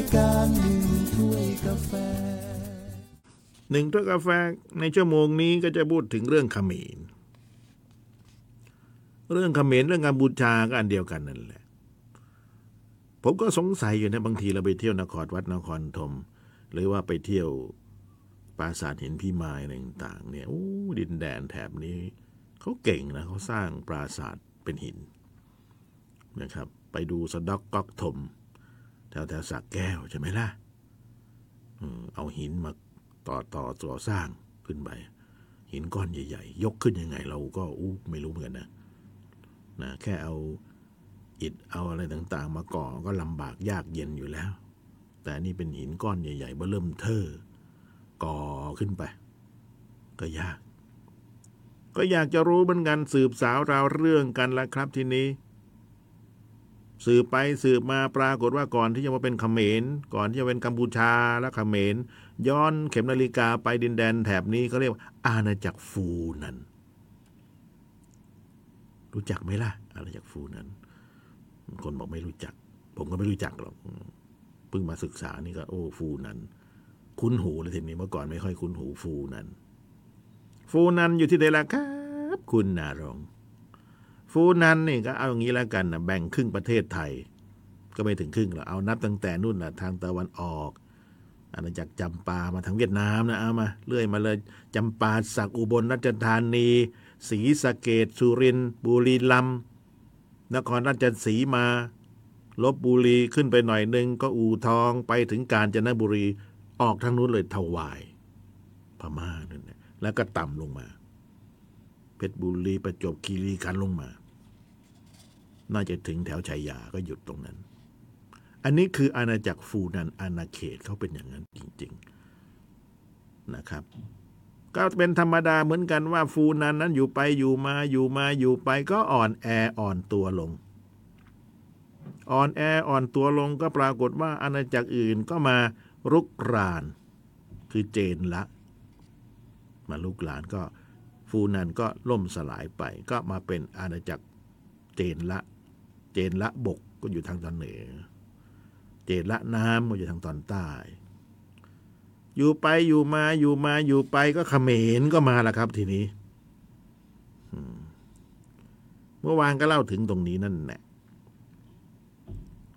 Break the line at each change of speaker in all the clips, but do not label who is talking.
ยการหนึ่งถ้วยกาแฟ
หนึ่งถ้วยกาแฟในชั่วโมงนี้ก็จะพูดถึงเรื่องขมรเรื่องเขมรเรื่องการบูชาก็อันเดียวกันนั่นแหละ ผมก็สงสัยอยู่นะบางทีเราไปเที่ยวนครวัดนครธมหรือว่าไปเที่ยวปราสาทหินพี่มายอะไรต่างๆเนี่ยโอ้ดินแดนแถบนี้เขาเก่งนะเขาสร้างปราสาทเป็นหินนะครับ ไปดูสะดอกก๊อกถม แถวแถวสักแก้วใช่ไหมล่ะอเอาหินมาต่อต่อต่อสร้างขึ้นไป หินก้อนใหญ่ ๆ ยกขึ้นยังไง เราก็อู้ไม่รู้เหมือนกันนะนะแค่เอาอิฐเอาอะไรต่างๆ มาก่อก็ลำบากยากเย็นอยู่แล้ว แต่นี่เป็นหินก้อนใหญ่ๆเบ้อเริ่มเทอก่อขึ้นไป ก็ยาก ก็อยากจะรู้เหมือนกันสืบสาวราวเรื่องกันละครับทีนี้ สืบไปสืบมาปรากฏว่าก่อนที่จะมาเป็นเขมร ก่อนที่จะเป็นกัมพูชาและเขมร ย้อนเข็มนาฬิกาไปดินแดนแถบนี้เขาเรียกว่าอาณาจักรฟูนันรู้จักไหมล่ะ อาณาจักรฟูนันคนบอกไม่รู้จัก ผมก็ไม่รู้จักหรอกเพิ่งมาศึกษานี่ก็โอ้ฟูนันคุ้นหูเลยทีนี้เมื่อก่อนไม่ค่อยคุ้นหูฟูนันฟูนันอยู่ที่ไหนล่ะครับ คุณนารง ฟูนันนี่ก็เอาอย่างนี้แล้วกันนะแบ่งครึ่งประเทศไทย ก็ไม่ถึงครึ่งหรอกเอานับตั้งแต่นู่นนะทางตะวันออกอาณาจักรจำปามาทางเวียดนามนะเอามาเลื่อยมาเลยจำปาสักอุบลราชธานีศรีสะเกดสุรินบุรีรัมนครราชสีมาลบบุรีขึ้นไปหน่อยหนึ่งก็อู่ทองไปถึงกาญจนบุรีออกทางนู้นเลยถวาย พม่านั่นแหละแล้วก็ต่ำลงมา เพชรบุรีประจวบคีรีขันลงมา น่าจะถึงแถวชัยยาก็หยุดตรงนั้น อันนี้คืออาณาจักรฟูนันอาณาเขตเขาเป็นอย่างนั้นจริง ๆนะครับ ก็เป็นธรรมดาเหมือนกันว่าฟูนันนั้นอยู่ไปอยู่มาอยู่มาอยู่ไปก็อ่อนแออ่อนตัวลง อ่อนแออ่อนตัวลงก็ปรากฏว่าอาณาจักรอื่นก็มารุกราน คือเจนละ มาลุกลานก็ฟูนันก็ล่มสลายไปก็มาเป็นอาณาจักรเจนละ เจนละบกก็อยู่ทางตอนเหนือ เจนละน้ำก็อยู่ทางตอนใต้ อยู่ไปอยู่มาอยู่มาอยู่ไปก็เขมรก็มาละครับ ทีนี้เมื่อวานก็เล่าถึงตรงนี้นั่นแหละ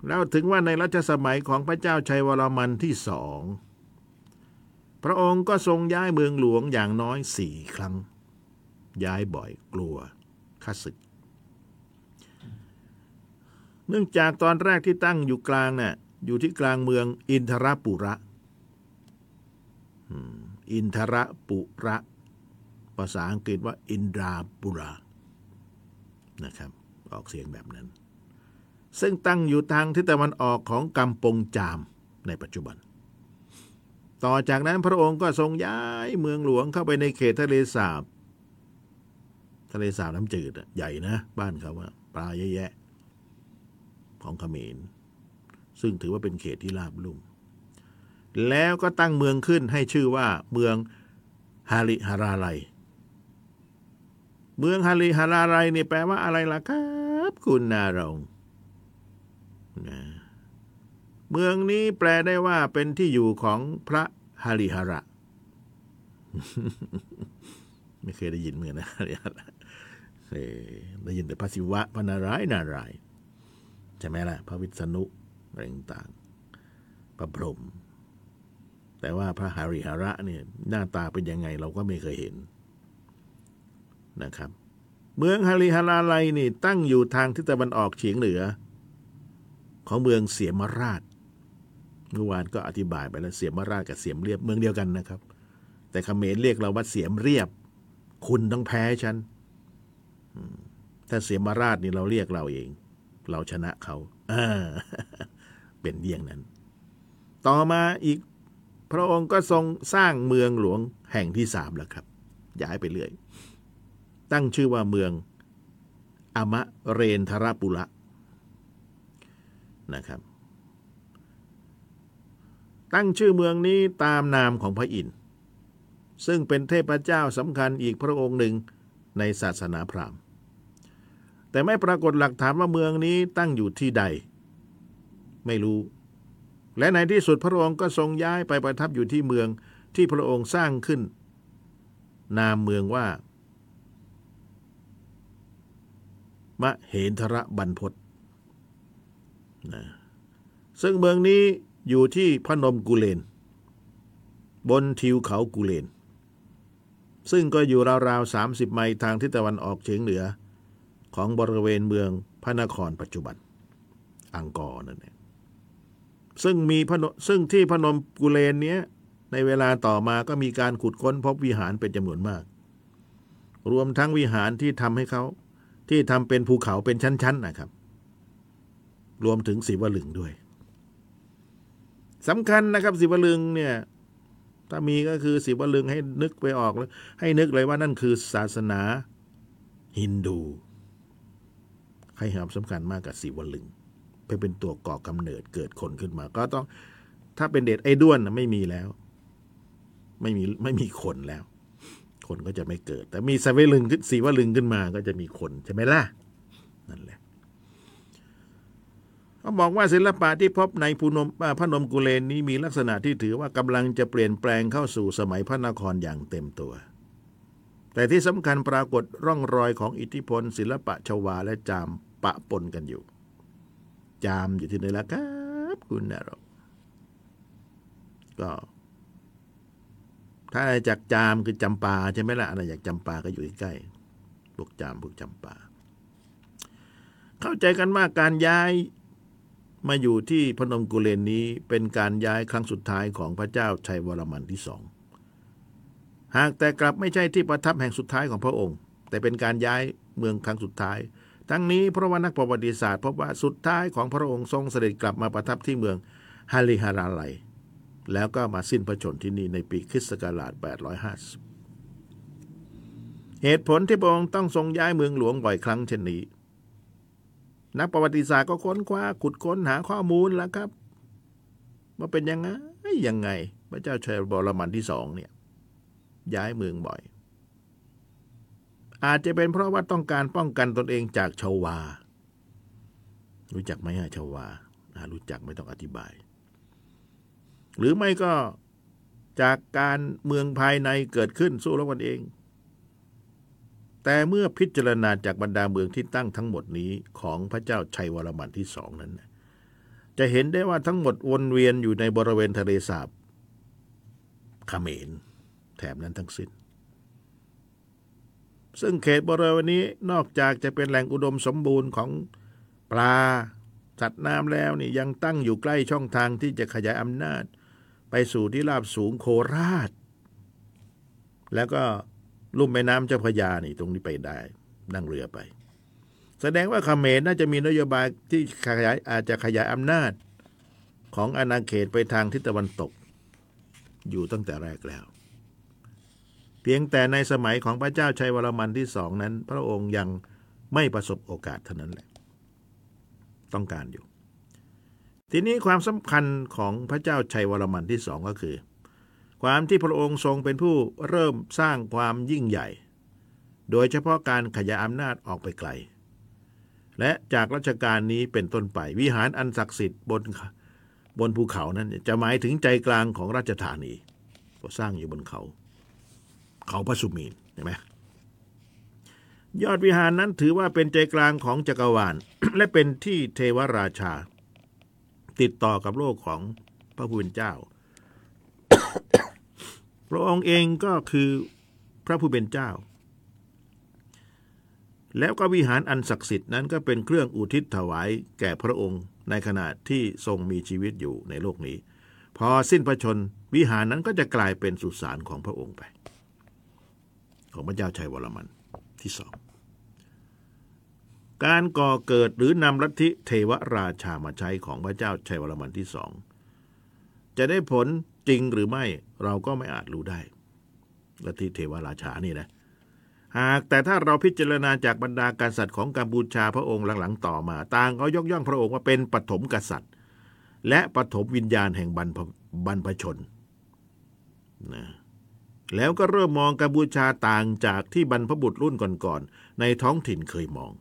เล่าถึงว่าในรัชสมัยของพระเจ้าชัยวรมันที่สอง พระองค์ก็ทรงย้ายเมืองหลวงอย่างน้อยสี่ครั้ง ย้ายบ่อยกลัวข้าศึก เนื่องจากตอนแรกที่ตั้งอยู่กลางน่ะอยู่ที่กลางเมืองอินทรปุระอินทรปุระ ภาษาอังกฤษว่าอินดราปุระนะครับ ออกเสียงแบบนั้น ซึ่งตั้งอยู่ทางทิศตะวันออกของกัมปงจามในปัจจุบัน ต่อจากนั้นพระองค์ก็ทรงย้ายเมืองหลวงเข้าไปในเขตทะเลสาบ ทะเลสาบน้ำจืดอะใหญ่นะ บ้านเขาว่าปลาเยอะแยะ ของเขมร ซึ่งถือว่าเป็นเขตที่ราบลุ่ม แล้วก็ตั้งเมืองขึ้นให้ชื่อว่าเมืองฮาริฮาราไลเมืองฮาริฮาราไลนี่แปลว่าอะไรล่ะครับ คุณนารงนะเมืองนี้แปลได้ว่าเป็นที่อยู่ของพระฮาริฮาระไม่เคยได้ยินเหมือนนะฮาริฮาระได้ยินแต่พระศิวะพระนารายณ์นารายณ์ ช่ไหมล่ะพระวิษณุอะไรต่างๆพระพรหมแต่ว่าพระหาริหาระเนี่ยหน้าตาเป็นยังไงเราก็ไม่เคยเห็นนะครับ เมืองฮาริฮาราไลนี่ตั้งอยู่ทางทิศตะวันออกเฉียงเหนือ ของเมืองเสียมราช เมื่อวานก็อธิบายไปแล้วเสียมราชกับเสียมเรียบเมืองเดียวกันนะครับ แต่เขมรเรียกเราว่าเสียมเรียบ คุณต้องแพ้ฉันถ้าเสียมราชนี่เราเรียกเราเอง เราชนะเขาอ่าเป็นเยี่ยงนั้น ต่อมาอีก พระองค์ก็ทรงสร้างเมืองหลวงแห่งที่สามแล้วครับ ย้ายไปเรื่อย ตั้งชื่อว่าเมืองอมะเรนทรปุระนะครับ ตั้งชื่อเมืองนี้ตามนามของพระอินทร์ซึ่งเป็นเทพเจ้าสำคัญอีกพระองค์หนึ่งในศาสนาพราหมณ์ แต่ไม่ปรากฏหลักฐานว่าเมืองนี้ตั้งอยู่ที่ใด ไม่รู้ และในที่สุดพระองค์ก็ทรงย้ายไปประทับอยู่ที่เมืองที่พระองค์สร้างขึ้น นามเมืองว่ามะเหนทระบรรพตนะซึ่งเมืองนี้อยู่ที่พนมกุเลน บนทิวเขากุเลน ซึ่งก็อยู่ราวๆ30 ไมล์ทางทิศตะวันออกเฉียงเหนือ ของบริเวณเมืองพระนครปัจจุบัน อังกอร์นั่นเองซึ่งมีพนซึ่งที่พนมกุเลนเนี้ยในเวลาต่อมาก็มีการขุดค้นพบวิหารเป็นจำนวนมาก รวมทั้งวิหารที่ทำให้เขาที่ทำเป็นภูเขาเป็นชั้นๆนะครับ รวมถึงศิวลึงด้วยสำคัญนะครับศิวลึงเนี่ยถ้ามีก็คือศิวลึงให้นึกไปออกแล้วให้นึกเลยว่านั่นคือศาสนาฮินดู ให้ความสำคัญมากกับศิวลึงไปเป็นตัวก่อกำเนิดเกิดคนขึ้นมา ก็ต้องถ้าเป็นเด็ดไอ้ด้วนไม่มีแล้ว ไม่มีไม่มีคนแล้ว คนก็จะไม่เกิด แต่มีสวลึงขึ้นสีวลึงขึ้นมาก็จะมีคนใช่ไหมล่ะนั่นแหละเขาบอกว่าศิลปะที่พบในภูนมพนมกุเลนนี้มีลักษณะที่ถือว่ากำลังจะเปลี่ยนแปลงเข้าสู่สมัยพระนครอย่างเต็มตัว แต่ที่สำคัญปรากฏร่องรอยของอิทธิพล ศิลปะชวาและจามปะปนกันอยู่ จามอยู่ที่ไหนล่ะครับคุณนรกก็ ถ้าจากจามคือจำปาใช่ไหมล่ะอะไรจากจำปาก็อยู่ใกล้พวกจามพวกจำปา เข้าใจกันว่าการย้ายมาอยู่ที่พนมกุเลนนี้เป็นการย้ายครั้งสุดท้ายของพระเจ้าชัยวรมันที่สอง หากแต่กลับไม่ใช่ที่ประทับแห่งสุดท้ายของพระองค์ แต่เป็นการย้ายเมืองครั้งสุดท้าย ทั้งนี้เพราะว่านักประวัติศาสตร์พบว่าสุดท้ายของพระองค์ทรงเสด็จกลับมาประทับที่เมืองฮาริฮาราไลแล้วก็มาสิ้นพระชนที่นี่ในปีคริสต์ศักราช 850 เหตุผลที่พระองค์ต้องทรงย้ายเมืองหลวงบ่อยครั้งเช่นนี้ นักประวัติศาสตร์ก็ค้นคว้าขุดค้นหาข้อมูลแล้วครับว่าเป็นยังไงยังไง พระเจ้าชัยบรมันที่สองเนี่ย ย้ายเมืองบ่อย อาจจะเป็นเพราะว่าต้องการป้องกันตนเองจากชาวา รู้จักไหมฮะชาวารู้จักไม่ต้องอธิบาย หรือไม่ก็จากการเมืองภายในเกิดขึ้นสู้รบกันเอง แต่เมื่อพิจารณาจากบรรดาเมืองที่ตั้งทั้งหมดนี้ของพระเจ้าชัยวรมันที่สองนั้น จะเห็นได้ว่าทั้งหมดวนเวียนอยู่ในบริเวณทะเลสาบเขมร แถบนั้นทั้งสิ้น ซึ่งเขตบริเวณนี้นอกจากจะเป็นแหล่งอุดมสมบูรณ์ของปลาสัตว์น้ำแล้วนี่ยังตั้งอยู่ใกล้ช่องทางที่จะขยายอำนาจ ไปสู่ที่ราบสูงโคราช แล้วก็ลุ่มแม่น้ำเจ้าพระยานี่ตรงนี้ไปได้ นั่งเรือไป แสดงว่าเขมรน่าจะมีนโยบายที่ขยายอาจจะขยายอำนาจ ของอาณาเขตไปทางทิศตะวันตก อยู่ตั้งแต่แรกแล้ว เพียงแต่ในสมัยของพระเจ้าชัยวรมันที่สองนั้น พระองค์ยังไม่ประสบโอกาสเท่านั้นแหละ ต้องการอยู่ ทีนี้ความสำคัญของพระเจ้าชัยวรมันที่สองก็คือ ความที่พระองค์ทรงเป็นผู้เริ่มสร้างความยิ่งใหญ่ โดยเฉพาะการขยายอำนาจออกไปไกล และจากรัชกาลนี้เป็นต้นไป วิหารอันศักดิ์สิทธิ์บนบนภูเขานั้นจะหมายถึงใจกลางของราชธานีก็สร้างอยู่บนเขา เขาพระสุมีนเห็นไหมยอดวิหารนั้นถือว่าเป็นใจกลางของจักรวาล และเป็นที่เทวราชา ติดต่อกับโลกของพระผู้เป็นเจ้า พระองค์เองก็คือพระผู้เป็นเจ้า แล้วก็วิหารอันศักดิ์สิทธิ์นั้นก็เป็นเครื่องอุทิศถวายแก่พระองค์ในขณะที่ทรงมีชีวิตอยู่ในโลกนี้ พอสิ้นพระชนวิหารนั้นก็จะกลายเป็นสุสานของพระองค์ไป ของพระเจ้าชัยวรมันที่สอง การก่อเกิดหรือนำลัทธิเทวราชามาใช้ของพระเจ้าชัยวรมันที่สอง จะได้ผลจริงหรือไม่เราก็ไม่อาจรู้ได้ลัทธิเทวราชานี่นะหากแต่ถ้าเราพิจารณาจากบรรดากษัตริย์ของกัมพูชาพระองค์หลังๆต่อมา ต่างเขายกย่องพระองค์ว่าเป็นปฐมกษัตริย์ และปฐมวิญญาณแห่งบรรพบรรพชนนะ แล้วก็เริ่มมองกัมพูชาต่างจากที่บรรพบุรุษรุ่นก่อนๆในท้องถิ่นเคยมอง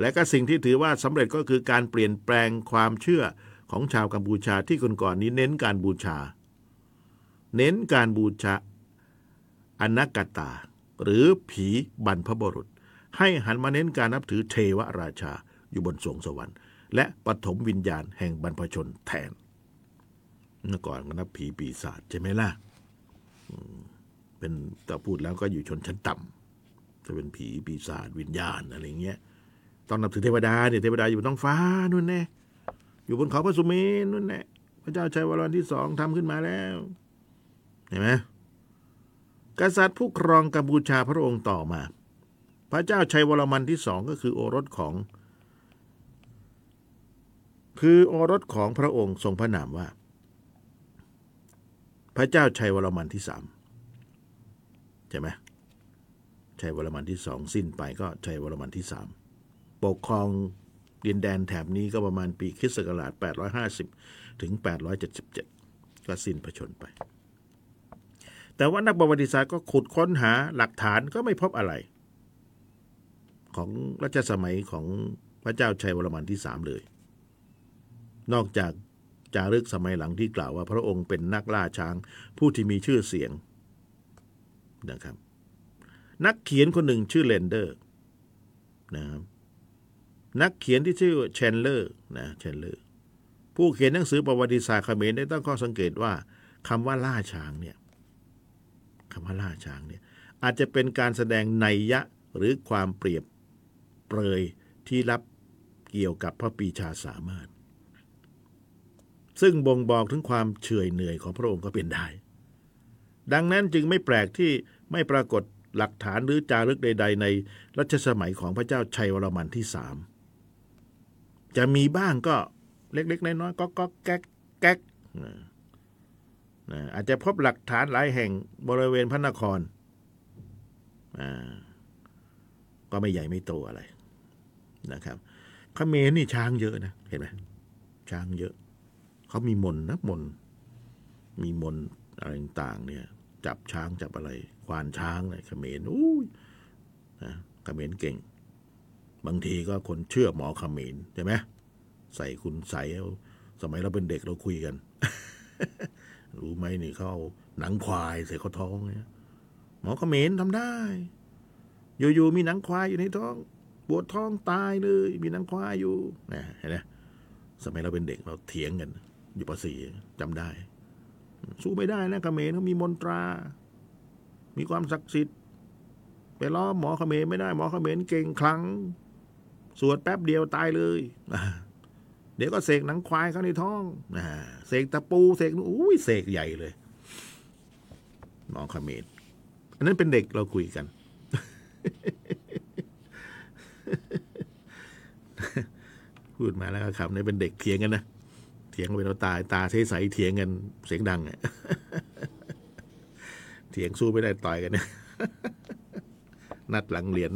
และก็สิ่งที่ถือว่าสำเร็จก็คือการเปลี่ยนแปลงความเชื่อของชาวกัมพูชาที่ก่อนๆนี้เน้นการบูชา เน้นการบูชาอนักกตา หรือผีบรรพบุรุษ ให้หันมาเน้นการนับถือเทวราชาอยู่บนสวงสวรรค์ และปฐมวิญญาณแห่งบรรพชนแทนเมื่อก่อนก็นับผีปีศาจใช่ไหมล่ะ เป็นแต่พูดแล้วก็อยู่ชนชั้นต่ำจะเป็นผีปีศาจวิญญาณอะไรเงี้ยต้องนับถือเทวดาเนี่ยเทวดาอยู่บนท้องฟ้านู่นแน่อยู่บนเขาพระสุเมนนู่นแน่พระเจ้าชัยวรวันที่สองทำขึ้นมาแล้วเห็นไหมกษัตริย์ผู้ครองกัมพูชาพระองค์ต่อมา พระเจ้าชัยวรมันที่สองก็คือโอรสของ คือโอรสของพระองค์ทรงพระนามว่า พระเจ้าชัยวรมันที่สามใช่ไหมชัยวรมันที่สองสิ้นไปก็ชัยวรมันที่สามปกครองดินแดนแถบนี้ก็ประมาณปีคริสต์ศักราช 850 ถึง 877 ก็สิ้นพระชนไป แต่ว่านักประวัติศาสตร์ก็ขุดค้นหาหลักฐานก็ไม่พบอะไร ของรัชสมัยของพระเจ้าชัยวรมันที่สามเลย นอกจาก จารึกสมัยหลังที่กล่าวว่าพระองค์เป็นนักล่าช้าง ผู้ที่มีชื่อเสียงนะครับ นักเขียนคนหนึ่งชื่อเลนเดอร์นะครับนักเขียนที่ชื่อแชนเลอร์นะแชนเลอร์ผู้เขียนหนังสือประวัติศาสตร์เขมรได้ตั้งข้อสังเกตว่าคำว่าล่าช้างเนี่ยคำว่าล่าช้างเนี่ยอาจจะเป็นการแสดงไนยยะหรือความเปรียบเปรยที่รับเกี่ยวกับพระปีชาสามารถ ซึ่งบ่งบอกถึงความเฉื่อยเหนื่อยของพระองค์ก็เป็นได้ ดังนั้นจึงไม่แปลกที่ไม่ปรากฏหลักฐานหรือจารึกใด ๆ ในรัชสมัยของพระเจ้าชัยวรมันที่สามจะมีบ้างก็เล็ก ๆ น้อยๆก็ก็แก๊กแก๊กอาจจะพบหลักฐานหลายแห่งบริเวณพระนคร ก็ไม่ใหญ่ไม่โตอะไรนะครับเขมรนี่ช้างเยอะนะ เห็นไหมช้างเยอะ เขามีมนนะมน มีมนอะไรต่างเนี่ย จับช้างจับอะไร ควานช้างเลยเขมรอุ้นะเขมรเก่ง บางทีก็คนเชื่อหมอเขมรใช่ไหมใส่คุณใส่เอาสมัยเราเป็นเด็กเราคุยกัน รู้ไหมนี่เขาเอาหนังควายใส่เข้อท้องเนี่ยหมอเขมรทำได้ อยู่ๆมีหนังควายอยู่ในท้องปวดท้องตายเลย มีหนังควายอยู่นะเห็นไหมสมัยเราเป็นเด็กเราเถียงกัน อยู่ปสีจำได้ สู้ไม่ได้นะขเขมรเขามีมนตรา มีความศักดิ์สิทธิ์ไปล้อหมอขเขมรไม่ได้ หมอขเขมรเก่งคลัง สวดแป๊บเดียวตายเลยเดี๋ยวก็เสกหนังควายเข้าในท้องเสกตะปูเสกนู่นอุ้ยเสกใหญ่เลยหมอขเขมรอันนั้นเป็นเด็กเราคุยกัน พูดมาแล้วก็คำนี้เป็นเด็กเถียงกันนะ ถียงไปเราตายตาใสๆเถียงกันเสียงดังเถียงสู้ไม่ได้ต่อยกันนะนัดหลังเหรียน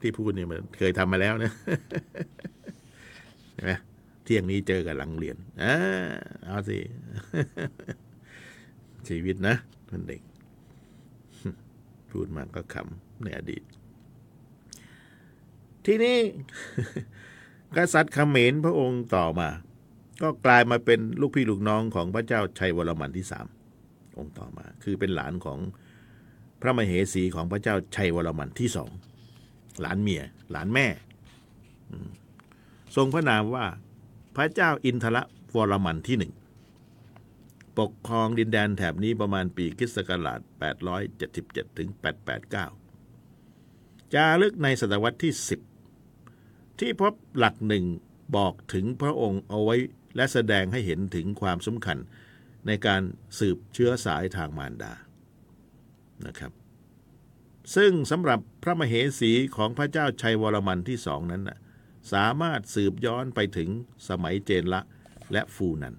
ที่พูดเนี่ยมันเคยทำมาแล้วนะเห็นไหมเที่ยงนี้เจอกันหลังเรียนอ่าเอาสิชีวิตนะมันเด็ก พูดมาก็ขำในอดีต ที่นี่ กษัตริย์เขมรพระองค์ต่อมา ก็กลายมาเป็นลูกพี่ลูกน้องของพระเจ้าชัยวรมันที่สามองค์ต่อมา คือเป็นหลานของพระมเหสีของพระเจ้าชัยวรมันที่สองหลานเมีย หลานแม่ ทรงพระนามว่าพระเจ้าอินทรวรมันที่หนึ่งปกครองดินแดนแถบนี้ประมาณปีคิสต์ศักราช877ถึง889 จารึกในศตวรรษที่ 10 ที่พบหลักหนึ่งบอกถึงพระองค์เอาไว้และแสดงให้เห็นถึงความสำคัญในการสืบเชื้อสายทางมารดานะครับ ซึ่งสำหรับพระมเหสีของพระเจ้าชัยวรมันที่สองนั้นนะสามารถสืบย้อนไปถึงสมัยเจนละและฟูนัน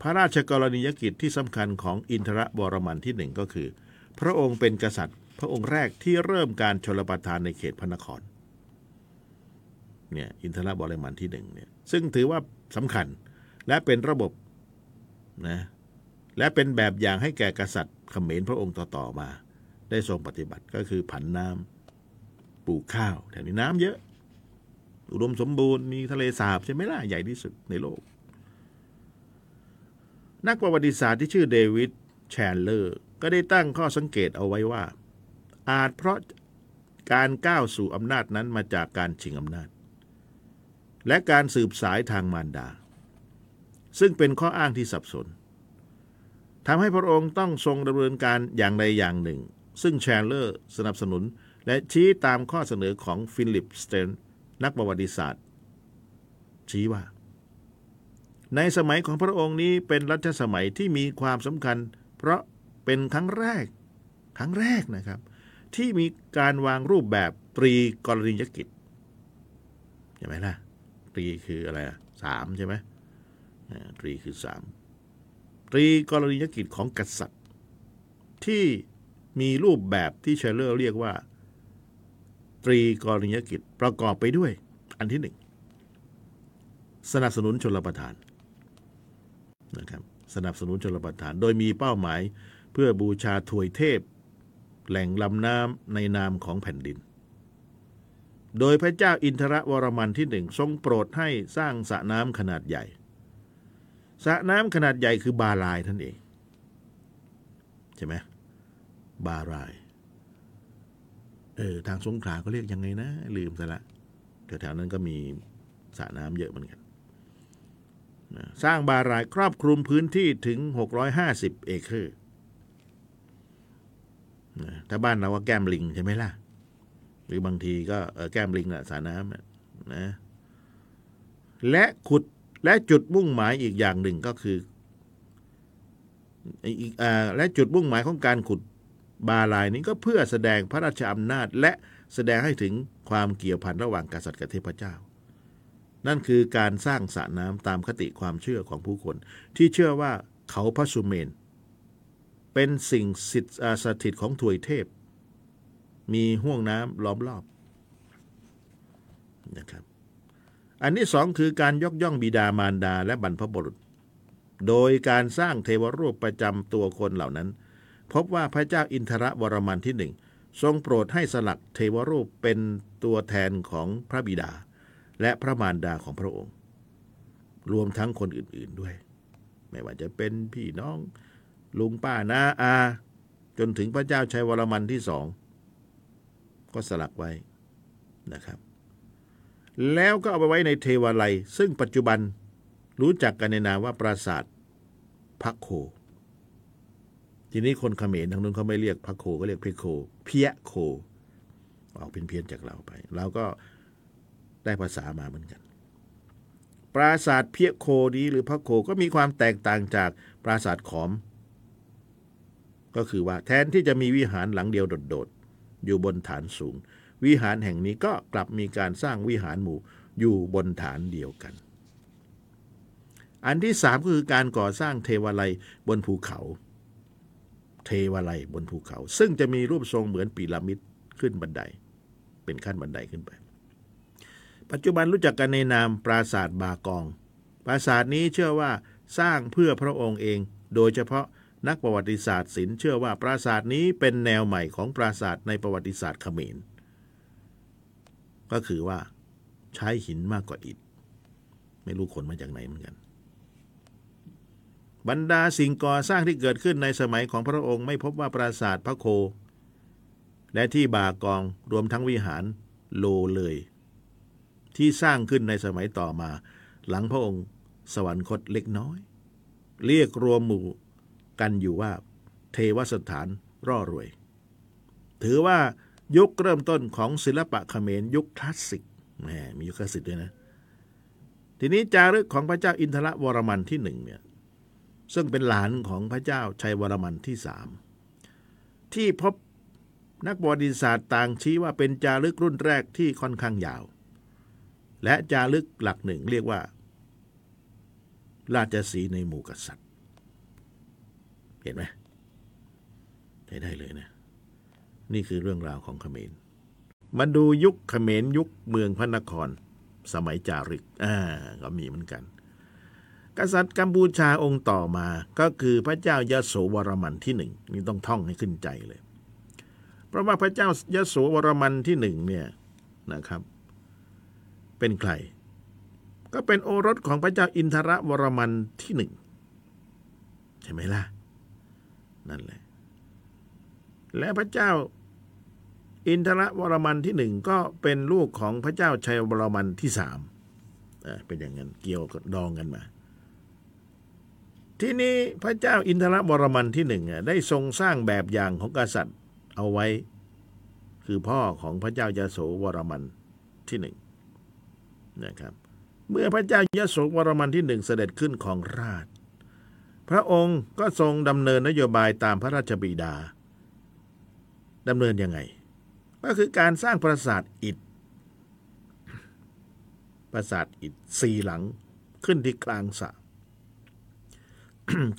พระราชกรณียกิจที่สำคัญของอินทรวรมันที่หนึ่งก็คือ พระองค์เป็นกษัตริย์ พระองค์แรกที่เริ่มการชลประทานในเขตพระนคร เนี่ยอินทรวรมันที่หนึ่งเนี่ยซึ่งถือว่าสำคัญและเป็นระบบนะและเป็นแบบอย่างให้แก่กษัตริย์เขมรพระองค์ต่อๆมา ได้ทรงปฏิบัติก็คือผันน้ำปลูกข้าวแถวนี้น้ำเยอะ อุดมสมบูรณ์มีทะเลสาบใช่ไหมล่ะ ใหญ่ที่สุดในโลก นักประวัติศาสตร์ที่ชื่อเดวิดแชนเลอร์ ก็ได้ตั้งข้อสังเกตเอาไว้ว่า อาจเพราะการก้าวสู่อำนาจนั้นมาจากการชิงอำนาจ และการสืบสายทางมารดา ซึ่งเป็นข้ออ้างที่สับสนทำให้พระองค์ต้องทรงดำเนินการอย่างใดอย่างหนึ่ง ซึ่งแชนเลอร์สนับสนุนและชี้ตามข้อเสนอของฟิลิปสเติร์น นักประวัติศาสตร์ ชี้ว่า ในสมัยของพระองค์นี้เป็นรัชสมัยที่มีความสำคัญ เพราะเป็นครั้งแรก ครั้งแรกนะครับ ที่มีการวางรูปแบบตรีกรณียกิจใช่ไหมล่ะ ตรีคืออะไรสามใช่ไหมตรีคือสามตรีกรณียกิจของกษัตริย์ ที่มีรูปแบบที่เชลเลอร์เรียกว่า ตรีกรณียกิจประกอบไปด้วย อันที่หนึ่งสนับสนุนชนรประทานนะครับสนับสนุนชนรประทาน โดยมีเป้าหมายเพื่อบูชาถวยเทพ แหล่งลำน้ำในนามของแผ่นดิน โดยพระเจ้าอินทรวรมันที่หนึ่งทรงโปรดให้สร้างสระน้ำขนาดใหญ่สระน้ำขนาดใหญ่คือบาลายท่านเองใช่ไหมบารายเออทางสงขลาก็เรียกยังไงนะ ลืมซะละแถวๆนั้นก็มีสระน้ำเยอะเหมือนกันสร้างบารายครอบคลุมพื้นที่ถึง 650 เอเคอร์ถ้าบ้านเราก็แก้มลิงใช่ไหมล่ะ หรือบางทีก็แก้มลิงน่ะสระน้ำนะนะและขุดและจุดมุ่งหมายอีกอย่างหนึ่งก็คืออีกอและจุดมุ่งหมายของการขุดบาลายนี้ก็เพื่อแสดงพระราชอำนาจ และแสดงให้ถึงความเกี่ยวพันระหว่างกษัตริย์กับเทพเจ้า นั่นคือการสร้างสระน้ำตามคติความเชื่อของผู้คน ที่เชื่อว่าเขาพระสุเมน เป็นสิ่งสิทธิ์สถิตของถวยเทพ มีห่วงน้ำล้อมรอบนะครับ อันที่สองคือการยกย่องบิดามารดาและบรรพบุรุษ โดยการสร้างเทวรูปประจำตัวคนเหล่านั้น พบว่าพระเจ้าอินทรวรมันที่หนึ่งทรงโปรดให้สลักเทวรูปเป็นตัวแทนของพระบิดา และพระมารดาของพระองค์ รวมทั้งคนอื่นๆด้วย ไม่ว่าจะเป็นพี่น้องลุงป้าน้าอา จนถึงพระเจ้าชัยวรมันที่สอง ก็สลักไว้นะครับ แล้วก็เอาไปไว้ในเทวาลัย ซึ่งปัจจุบันรู้จักกันในนามว่าปราสาทพักโค ทีนี้คนเขมรทางนู้นเขาไม่เรียกพักโคก็เรียกเพโค เพียโค ออกเป็นเพี้ยนจากเราไปเราก็ได้ภาษามาเหมือนกัน ปราสาทเพียโคนี้หรือพักโคก็มีความแตกต่างจากปราสาทขอม ก็คือว่าแทนที่จะมีวิหารหลังเดียวโดด อยู่บนฐานสูง วิหารแห่งนี้ก็กลับมีการสร้างวิหารหมู่อยู่บนฐานเดียวกัน อันที่สามก็คือการก่อสร้างเทวาลัยบนภูเขา เทวาลัยบนภูเขา ซึ่งจะมีรูปทรงเหมือนปีระมิดขึ้นบันได เป็นขั้นบันไดขึ้นไป ปัจจุบันรู้จักกันในนามปราสาทบากอง ปราสาทนี้เชื่อว่าสร้างเพื่อพระองค์เอง โดยเฉพาะ นักประวัติศาสตร์ศิลป์เชื่อว่าปราสาทนี้เป็นแนวใหม่ของปราสาทในประวัติศาสตร์เขมร ก็คือว่าใช้หินมากกว่าอิฐ ไม่รู้ขนมาจากไหนเหมือนกัน บรรดาสิ่งก่อสร้างที่เกิดขึ้นในสมัยของพระองค์ไม่พบว่าปราสาทพระโค และที่บากองรวมทั้งวิหารโลเลย ที่สร้างขึ้นในสมัยต่อมา หลังพระองค์สวรรคตเล็กน้อย เรียกรวมหมู่ กันอยู่ว่าเทวสถานร่อรวย ถือว่ายุคเริ่มต้นของศิลปะเขมรยุคคลาสสิกแหมมียุคคลาสสิกด้วยนะ ทีนี้จารึกของพระเจ้าอินทรวรมันที่หนึ่งเนี่ยซึ่งเป็นหลานของพระเจ้าชัยวรมันที่สามที่พบนักประวัติศาสตร์ต่างชี้ว่าเป็นจารึกรุ่นแรกที่ค่อนข้างยาว และจารึกหลักหนึ่งเรียกว่า ราชสีในหมู่กษัตริย์ เห็นไหมใช้ได้เลยนะ นี่คือเรื่องราวของเขมร มาดูยุคเขมรยุคเมืองพระนคร สมัยจารึก อ่า ก็มีเหมือนกัน กษัตริย์กัมพูชาองค์ต่อมาก็คือพระเจ้ายโสวรมันที่หนึ่งนี่ต้องท่องให้ขึ้นใจเลย เพราะว่าพระเจ้ายโสวรมันที่หนึ่งเนี่ยนะครับ เป็นใคร ก็เป็นโอรสของพระเจ้าอินทรวรมันที่หนึ่งใช่ไหมล่ะ นั่นแหละ และพระเจ้า อินทรวรมันที่หนึ่งก็เป็นลูกของพระเจ้าชัยวรมันที่สามเป็นอย่างนั้นเกี่ยวดองกันมา ที่นี้พระเจ้าอินทรวรมันที่หนึ่งได้ทรงสร้างแบบอย่างของกษัตริย์เอาไว้ คือพ่อของพระเจ้ายโสวรมันที่หนึ่งนะครับเมื่อพระเจ้ายโสวรมันที่หนึ่งเสด็จขึ้นของราช พระองค์ก็ทรงดำเนินนโยบายตามพระราชบิดาดำเนินยังไง ก็คือการสร้างปราสาทอิฐปราสาทอิฐสี่หลังขึ้นที่กลางสระ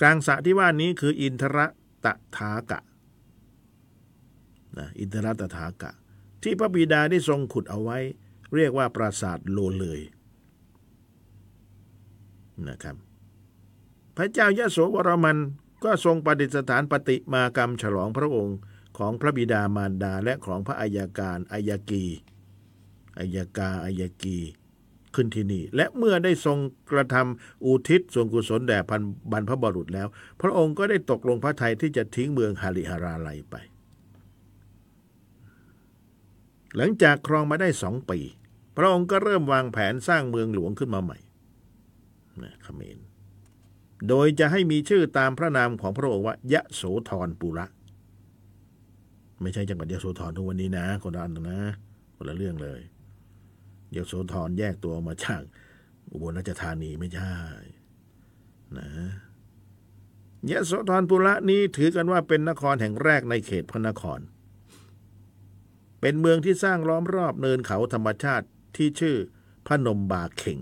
กลางสระที่ว่านี้คืออินทรตถากะนะอินทรตถากะ ที่พระบิดาได้ทรงขุดเอาไว้ เรียกว่าปราสาทโลเลยนะครับ พระเจ้ายโสวรมันก็ทรงประดิษฐานปฏิมากรรมฉลองพระองค์ของพระบิดามารดาและของพระอัยการอัยกีอัยกาอัยกีขึ้นที่นี่ และเมื่อได้ทรงกระทำอุทิศส่วนกุศลแด่พันบรรพบรุษแล้ว พระองค์ก็ได้ตกลงพระทัยที่จะทิ้งเมืองฮาริฮาราไลไป หลังจากครองมาได้สองปี พระองค์ก็เริ่มวางแผนสร้างเมืองหลวงขึ้นมาใหม่นะเขมร โดยจะให้มีชื่อตามพระนามของพระองค์ว่ายะโสธรปุระ ไม่ใช่จังหวัดยะโสธรทุกวันนี้นะคนละอันนะคนละเรื่องเลยยะโสธรแยกตัวมาจากอุบลราชธานีไม่ใช่นะยะโสธรปุระนี้ถือกันว่าเป็นนครแห่งแรกในเขตพระนคร เป็นเมืองที่สร้างล้อมรอบเนินเขาธรรมชาติที่ชื่อพนมบาเข่ง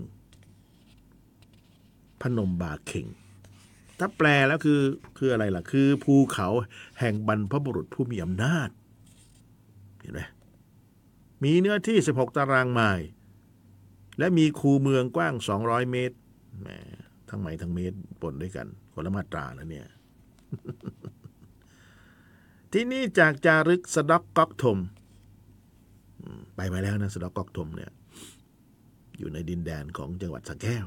พนมบาเข่ง ถ้าแปลแล้วคือคืออะไรล่ะ คือภูเขาแห่งบรรพบุรุษผู้มีอำนาจ เห็นไหมมีเนื้อที่ 16 ตารางไมล์และมีคูเมืองกว้าง 200 เมตรแหมทั้งไมล์ทั้งเมตรปนด้วยกันคนละมาตราแล้วเนี่ย ที่นี่จากจารึกสะดอกก๊อกทม ไปมาแล้วนะสะดอกก๊อกทมเนี่ย อยู่ในดินแดนของจังหวัดสระแก้ว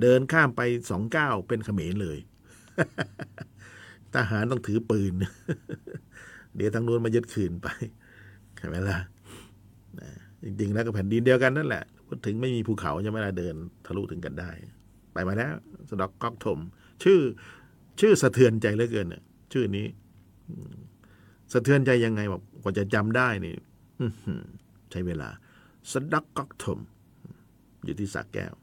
เดินข้ามไปสองก้าวเป็นเขมรเลย ทหารต้องถือปืน เดี๋ยวทางนู้นมายึดคืนไปใช่ไหมล่ะจริงๆแล้วก็แผ่นดินเดียวกันนั่นแหละพูดถึงไม่มีภูเขาจะไม่ได้เดินทะลุถึงกันได้ ไปมาแล้วสดอกก๊อกถม ชื่อ ชื่อสะเทือนใจเหลือเกินเนี่ยชื่อนี้สะเทือนใจยังไงบอกกว่าจะจำได้นี่ใช้เวลาสดักก๊อกถม อยู่ที่สักแก้ว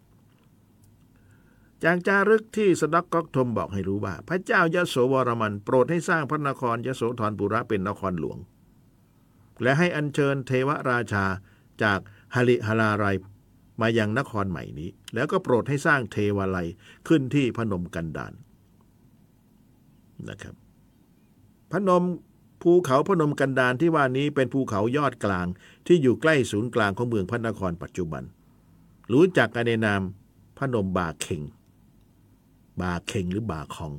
จากจารึกที่สดักกอกทมบอกให้รู้ว่า พระเจ้ายโสวรมันโปรดให้สร้างพระนครยโสธรปุระเป็นนครหลวง และให้อัญเชิญเทวราชาจากฮาริฮาราไรมายังนครใหม่นี้ แล้วก็โปรดให้สร้างเทวาลัยขึ้นที่พนมกันดานนะครับ พนมภูเขาพนมกันดานที่ว่านี้เป็นภูเขายอดกลางที่อยู่ใกล้ศูนย์กลางของเมืองพระนครปัจจุบัน รู้จักกันในนามพนมบาเข่ง บาเข่งหรือบาคอง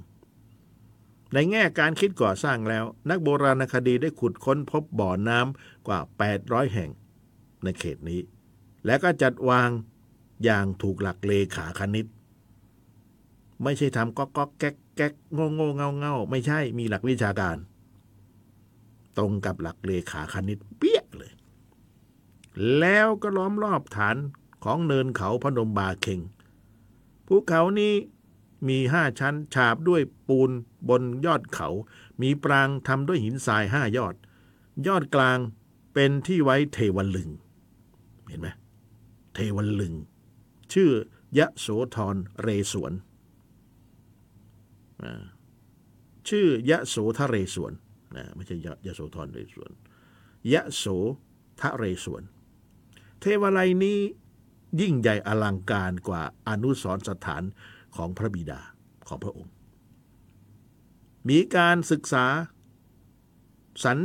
ในแง่การคิดก่อสร้างแล้ว นักโบราณคดีได้ขุดค้นพบบ่อน้ำกว่า 800 แห่งในเขตนี้ และก็จัดวางอย่างถูกหลักเลขาคณิต ไม่ใช่ทำก๊อกก๊อกแก๊กแก๊กโง่โง่เงาเงาไม่ใช่มีหลักวิชาการ ตรงกับหลักเลขาคณิต เปี้ยเลย แล้วก็ล้อมรอบฐานของเนินเขาพนมบาเข่งภูเขานี้ มีห้าชั้น ฉาบด้วยปูนบนยอดเขา มีปรางทำด้วยหินทรายห้ายอด ยอดกลางเป็นที่ไว้เทวันลึง เห็นไหมเทวันลึง ชื่อยะโสธรเรศวน ชื่อยะโสทะเรศวนนะไม่ใช่ยะโสธรเรศวน ยะโสทะเรศวน เทวไลนี้ยิ่งใหญ่อลังการกว่าอนุสรสถาน ของพระบิดาของพระองค์ มีการศึกษาสัญ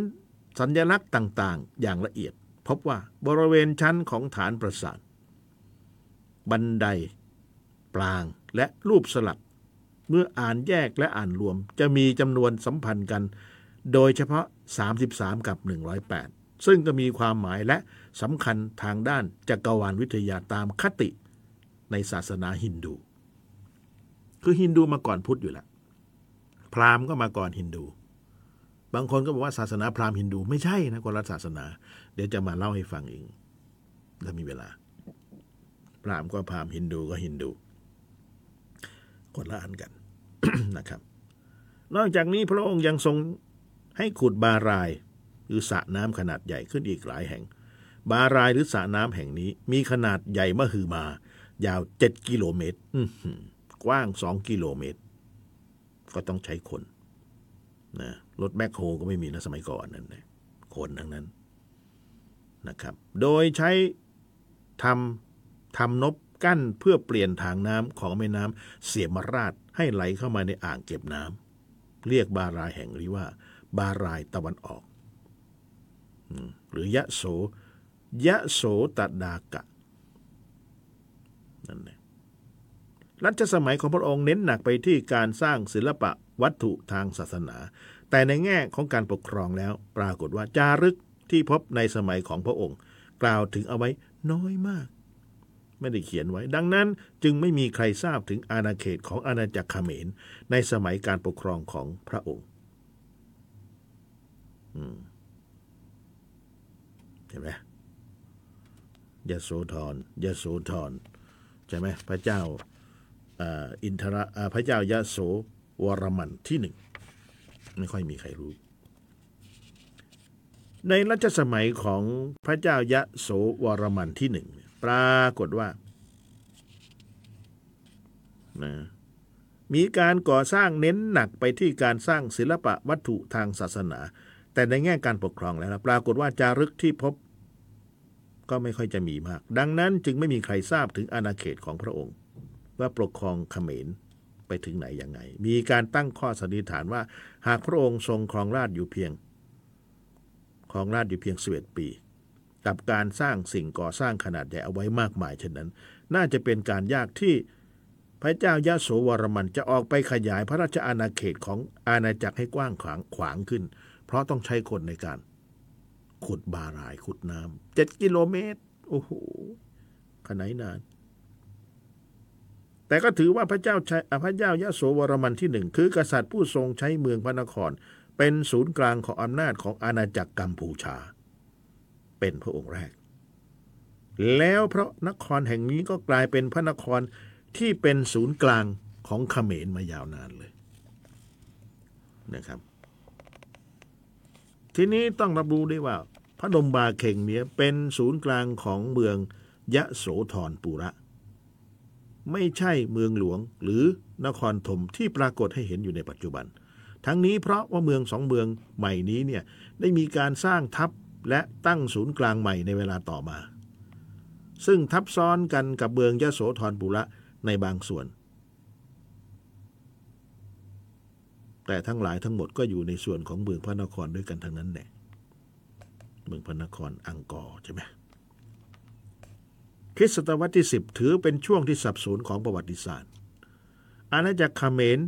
สัญลักษณ์ต่าง ๆ อย่างละเอียด พบว่าบริเวณชั้นของฐานประสาทบันไดปรางและรูปสลัก เมื่ออ่านแยกและอ่านรวม จะมีจำนวนสัมพันธ์กัน โดยเฉพาะ 33 กับ 108 ซึ่งก็มีความหมายและสำคัญทางด้านจักรวาลวิทยาตามคติในศาสนาฮินดู คือฮินดูมาก่อนพุทธอยู่แล้วพราหมณ์ก็มาก่อนฮินดู บางคนก็บอกว่าศาสนาพราหมณ์ฮินดูไม่ใช่นะคนละศาสนา เดี๋ยวจะมาเล่าให้ฟังเองถ้ามีเวลา พราหมณ์ก็พราหมณ์ฮินดูก็ฮินดูคนละอันกันนะครับ นอกจากนี้พระองค์ยังทรงให้ขุดบาราย หรือสระน้ำขนาดใหญ่ขึ้นอีกหลายแห่ง บารายหรือสระน้ำแห่งนี้ มีขนาดใหญ่มหึมา ยาวเจ็ดกิโลเมตรอื กว้างสองกิโลเมตร ก็ต้องใช้คนนะรถแบคโฮก็ไม่มีนะสมัยก่อนนั่นนะคนทั้งนั้นนะครับ โดยใช้ทำทำนบกั้นเพื่อเปลี่ยนทางน้ำของแม่น้ำเสียมราชให้ไหลเข้ามาในอ่างเก็บน้ำเรียกบารายแห่งนี้ว่า บารายตะวันออก หรือยะโสยะโสตดากะนั่นแหละ รัชสมัยของพระองค์เน้นหนักไปที่การสร้างศิลปะวัตถุทางศาสนา แต่ในแง่ของการปกครองแล้ว ปรากฏว่าจารึกที่พบในสมัยของพระองค์ กล่าวถึงเอาไว้น้อยมาก ไม่ได้เขียนไว้ ดังนั้นจึงไม่มีใครทราบถึงอาณาเขตของอาณาจักรเขมร ในสมัยการปกครองของพระองค์อืมใช่ไหมยโสธรยโสธรใช่ไหมพระเจ้า อินทระอ่าพระเจ้ายโสวรมันที่หนึ่งไม่ค่อยมีใครรู้ ในรัชสมัยของพระเจ้ายโสวรมันที่หนึ่งปรากฏว่านะมีการก่อสร้างเน้นหนักไปที่การสร้างศิลปะวัตถุทางศาสนา แต่ในแง่การปกครองแล้วนะปรากฏว่าจารึกที่พบก็ไม่ค่อยจะมีมาก ดังนั้นจึงไม่มีใครทราบถึงอาณาเขตของพระองค์ ว่าปกครองเขมรไปถึงไหนยังไง มีการตั้งข้อสันนิษฐานว่า หากพระองค์ทรงครองราชอยู่เพียงครองราชอยู่เพียงสิบปี กับการสร้างสิ่งก่อสร้างขนาดใหญ่เอาไว้มากมายเช่นนั้น น่าจะเป็นการยากที่พระเจ้ายโสวรมันจะออกไปขยายพระราชอาณาเขตของอาณาจักรให้กว้างขวางขวางขึ้น เพราะต้องใช้คนในการ ขุดบารายขุดน้ำเจ็ดกิโลเมตร โอ้โหขนาดนาน แต่ก็ถือว่าพระเจ้าชพระเจ้ายโสวรมันที่หนึ่งคือกษัตริย์ผู้ทรงใช้เมืองพระนคร เป็นศูนย์กลางของอำนาจของอาณาจักรกัมพูชา เป็นพระองค์แรก แล้วเพราะนครแห่งนี้ก็กลายเป็นพระนครที่เป็นศูนย์กลางของเขมรมายาวนานเลยนะครับ ทีนี้ต้องรับรู้ด้วยว่า พระดมบาเข่งเนี่ยเป็นศูนย์กลางของเมืองยะโสธรปุระ ไม่ใช่เมืองหลวงหรือนครธมที่ปรากฏให้เห็นอยู่ในปัจจุบัน ทั้งนี้เพราะว่าเมืองสองเมืองใหม่นี้เนี่ยได้มีการสร้างทัพและตั้งศูนย์กลางใหม่ในเวลาต่อมา ซึ่งทับซ้อนกันกับเมืองยะโสธรปุระในบางส่วน แต่ทั้งหลายทั้งหมดก็อยู่ในส่วนของเมืองพระนครด้วยกันทั้งนั้นแหละเมืองพระนครอังกอร์ใช่ไหม ริสตศตวรรษที่สิบถือเป็นช่วงที่สับสนของประวัติศาสตร์ อาณาจักรเขมร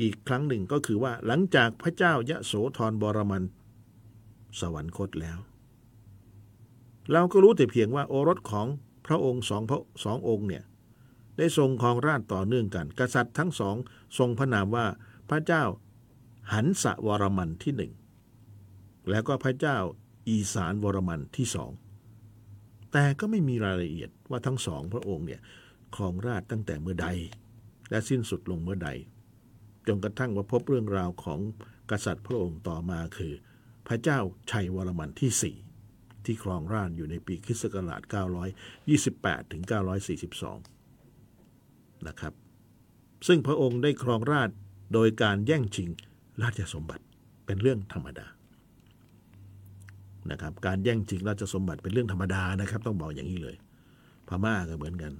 อีกครั้งหนึ่งก็คือว่าหลังจากพระเจ้ายะโสธรบรมัน สวรรคตแล้ว เราก็รู้แต่เพียงว่าโอรสของพระองค์สองพระสององค์เนี่ยได้ทรงครองราชต่อเนื่องกัน กษัตริย์ทั้งสองทรงพระนามว่าพระเจ้าหันสวรมันที่หนึ่งแล้วก็พระเจ้าอีสานวรมันที่สอง แต่ก็ไม่มีรายละเอียดว่าทั้งสองพระองค์เนี่ยครองราชตั้งแต่เมื่อใด และสิ้นสุดลงเมื่อใด จนกระทั่งว่าพบเรื่องราวของกษัตริย์พระองค์ต่อมาคือ พระเจ้าชัยวรมันที่สี่ที่ครองราชอยู่ในปีคริสต์ศักราช 928 ถึง 942 นะครับ ซึ่งพระองค์ได้ครองราชโดยการแย่งชิงราชสมบัติเป็นเรื่องธรรมดา นะครับ การแย่งชิงราชสมบัติเป็นเรื่องธรรมดานะครับ ต้องบอกอย่างนี้เลย พม่าก็เหมือนกัน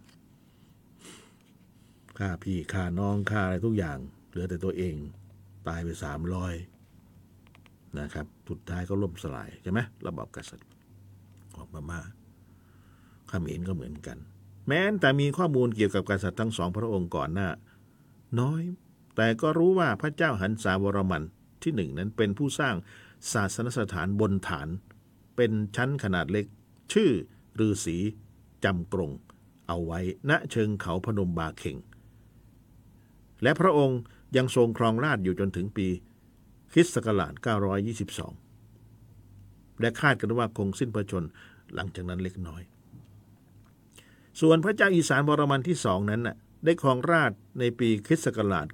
ฆ่าพี่ฆ่าน้องฆ่าอะไรทุกอย่าง เหลือแต่ตัวเองตายไปสามร้อยนะครับสุดท้ายก็ล่มสลายใช่ไหมระบอบกษัตริย์ของพม่าเขมรก็เหมือนกัน แม้แต่มีข้อมูลเกี่ยวกับกษัตริย์ทั้งสองพระองค์ก่อนหน้า น้อย แต่ก็รู้ว่าพระเจ้าหันสาวรมันที่หนึ่งนั้นเป็นผู้สร้างศาสนสถานบนฐาน เป็นชั้นขนาดเล็ก ชื่อฤาษีจำกรง เอาไว้ณเชิงเขาพนมบาเข่ง และพระองค์ยังทรงครองราชอยู่จนถึงปีคริสต์ศักราช 922 และคาดกันว่าคงสิ้นพระชนหลังจากนั้นเล็กน้อย ส่วนพระเจ้าอีสานบรมันที่สองนั้นน่ะได้ครองราชในปีคริสต์ศักราช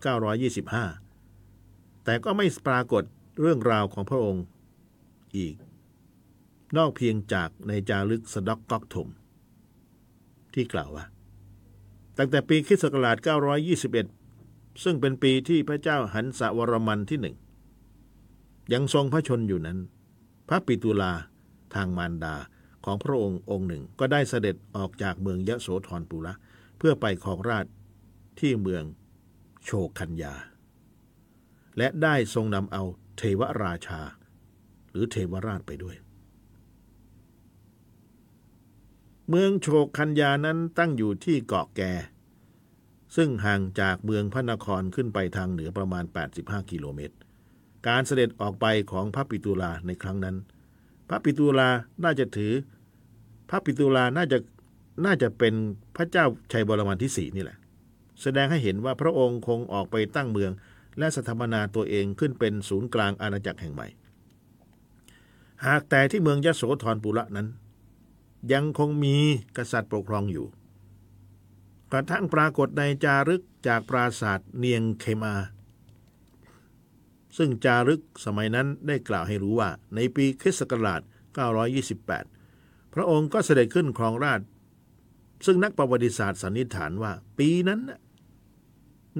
925 แต่ก็ไม่ปรากฏเรื่องราวของพระองค์อีก นอกเพียงจากในจารึกสด็อกก๊อกถม ที่กล่าวว่า ตั้งแต่ปีคริสต์ศักราช921 ซึ่งเป็นปีที่พระเจ้าหันสวรมันที่หนึ่ง ยังทรงพระชนอยู่นั้น พระปิตุลาทางมารดาของพระองค์องค์หนึ่งก็ได้เสด็จออกจากเมืองยะโสธรปุระ เพื่อไปครองราชที่เมืองโชคัญญา และได้ทรงนำเอาเทวราชา หรือเทวราชไปด้วย เมืองโชคัญญานั้นตั้งอยู่ที่เกาะแกซึ่งห่างจากเมืองพระนครขึ้นไปทางเหนือประมาณ 85 กิโลเมตร การเสด็จออกไปของพระปิตุลาในครั้งนั้น พระปิตุลาน่าจะถือ พระปิตุลาน่าจะน่าจะเป็นพระเจ้าชัยบรมันที่สี่นี่แหละ แสดงให้เห็นว่าพระองค์คงออกไปตั้งเมืองและสถาปนาตัวเองขึ้นเป็นศูนย์กลางอาณาจักรแห่งใหม่ หากแต่ที่เมืองยโสธรปุระนั้น ยังคงมีกษัตริย์ปกครองอยู่ กระทั่งปรากฏในจารึกจากปราศาสาทเนียงเคมา ซึ่งจารึกสมัยนั้นได้กล่าวให้รู้ว่า ในปีคริสต์ศักราช 928 พระองค์ก็เสด็จขึ้นครองราช ซึ่งนักประวัติศาสตร์สันนิษฐานว่า ปีนั้นน่ะ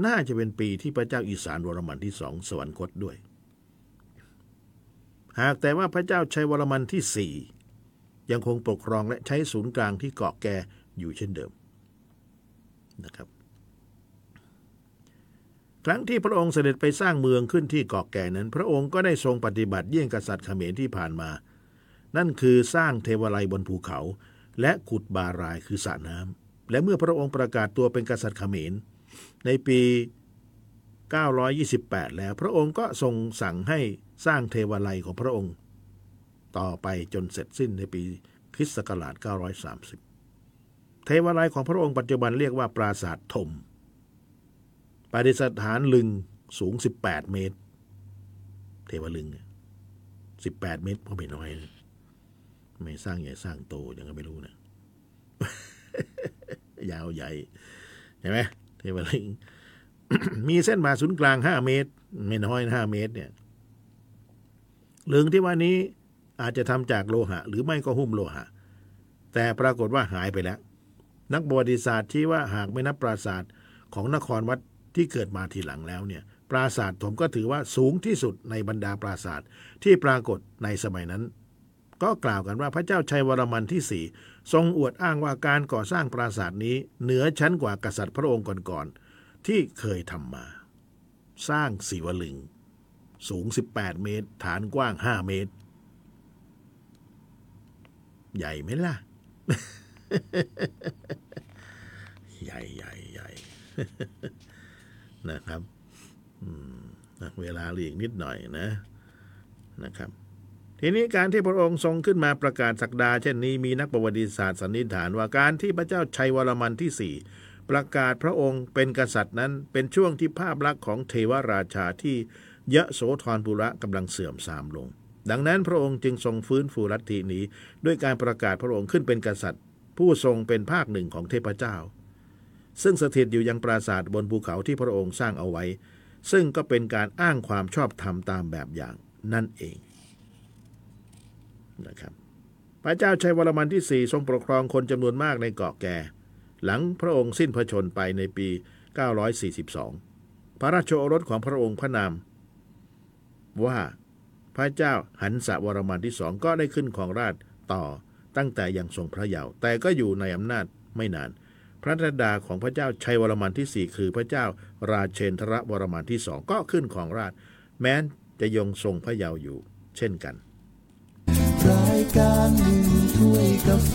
น่าจะเป็นปีที่พระเจ้าอีสานวรมันที่สองสวรรคตด้วย หากแต่ว่าพระเจ้าชัยวรมันที่สี่ ยังคงปกครองและใช้ศูนย์กลางที่เกาะแกอยู่เช่นเดิมนะครับ ครั้งที่พระองค์เสด็จไปสร้างเมืองขึ้นที่เกาะแก่นั้น พระองค์ก็ได้ทรงปฏิบัติเยี่ยงกษัตริย์เขมรที่ผ่านมา นั่นคือสร้างเทวไลยบนภูเขา และขุดบารายคือสระน้ำและเมื่อพระองค์ประกาศตัวเป็นกษัตริย์เขมร ในปี 928 แล้วพระองค์ก็ทรงสั่งให้สร้างเทวไลยของพระองค์ ต่อไปจนเสร็จสิ้นในปีคริสต์ศักราช 930 เทวไลยของพระองค์ปัจจุบันเรียกว่าปราสาทธมปฏิสถานลึงสูง 18 เมตร เทวลึง 18 เมตรก็ไม่น้อยนะไม่สร้างใหญ่สร้างโตยังก็ไม่รู้นะยาวใหญ่ใช่ไหมเทวลึงมีเส้นผ่าศูนย์กลาง5เมตร ไม่น้อยห้าเมตร เนี่ยลึงที่ว่านี้ อาจจะทำจากโลหะ หรือไม่ก็หุ้มโลหะ แต่ปรากฏว่าหายไปแล้ว นักประวัติศาสตร์ที่ว่าหากไม่นับปราสาทของนครวัดที่เกิดมาทีหลังแล้วเนี่ยปราสาทผมก็ถือว่าสูงที่สุดในบรรดาปราสาทที่ปรากฏในสมัยนั้น ก็กล่าวกันว่าพระเจ้าชัยวรมันที่สี่ทรงอวดอ้างว่าการก่อสร้างปราสาทนี้ เหนือชั้นกว่ากษัตริย์พระองค์ก่อนๆที่เคยทำมา สร้างสีวลึง สูง 18 เมตร ฐานกว้าง 5 เมตร ใหญ่ไหมล่ะ ใหญ่ใหญ่ใหญ่นะครับเวลาหลีกนิดหน่อยนะนะครับ ทีนี้การที่พระองค์ทรงขึ้นมาประกาศสักดา เช่นนี้มีนักประวัติศาสตร์สันนิษฐานว่าการที่พระเจ้าชัยวรมันที่สี่ประกาศพระองค์เป็นกษัตริย์นั้นเป็นช่วงที่ภาพลักษณ์ของเทวราชาที่ยะโสธรปุระกำลังเสื่อมทรามลง ดังนั้นพระองค์จึงทรงฟื้นฟูลัทธินี้ ด้วยการประกาศพระองค์ขึ้นเป็นกษัตริย์ ผู้ทรงเป็นภาคหนึ่งของเทพเจ้า ซึ่งสถิตอยู่ยังปราสาทบนภูเขาที่พระองค์สร้างเอาไว้ ซึ่งก็เป็นการอ้างความชอบธรรมตามแบบอย่างนั่นเองนะครับพระเจ้าชัยวรมันที่สี่ทรงปกครองคนจำนวนมากในเกาะแก่ หลังพระองค์สิ้นพระชนไปในปี 942 พระราชโอรสของพระองค์พระนามว่า พระเจ้าหันสวรมันที่สองก็ได้ขึ้นของราชต่อตั้งแต่ยังทรงพระเยาว์แต่ก็อยู่ในอำนาจไม่นาน พระธิดาของพระเจ้าชัยวรมันที่สี่คือพระเจ้าราเชนทรวรมันที่สองก็ขึ้นของราช แม้นจะยงทรงพระเยาว์อยู่ เช่นกัน
รายการหนึ่งถ้วยกาแฟ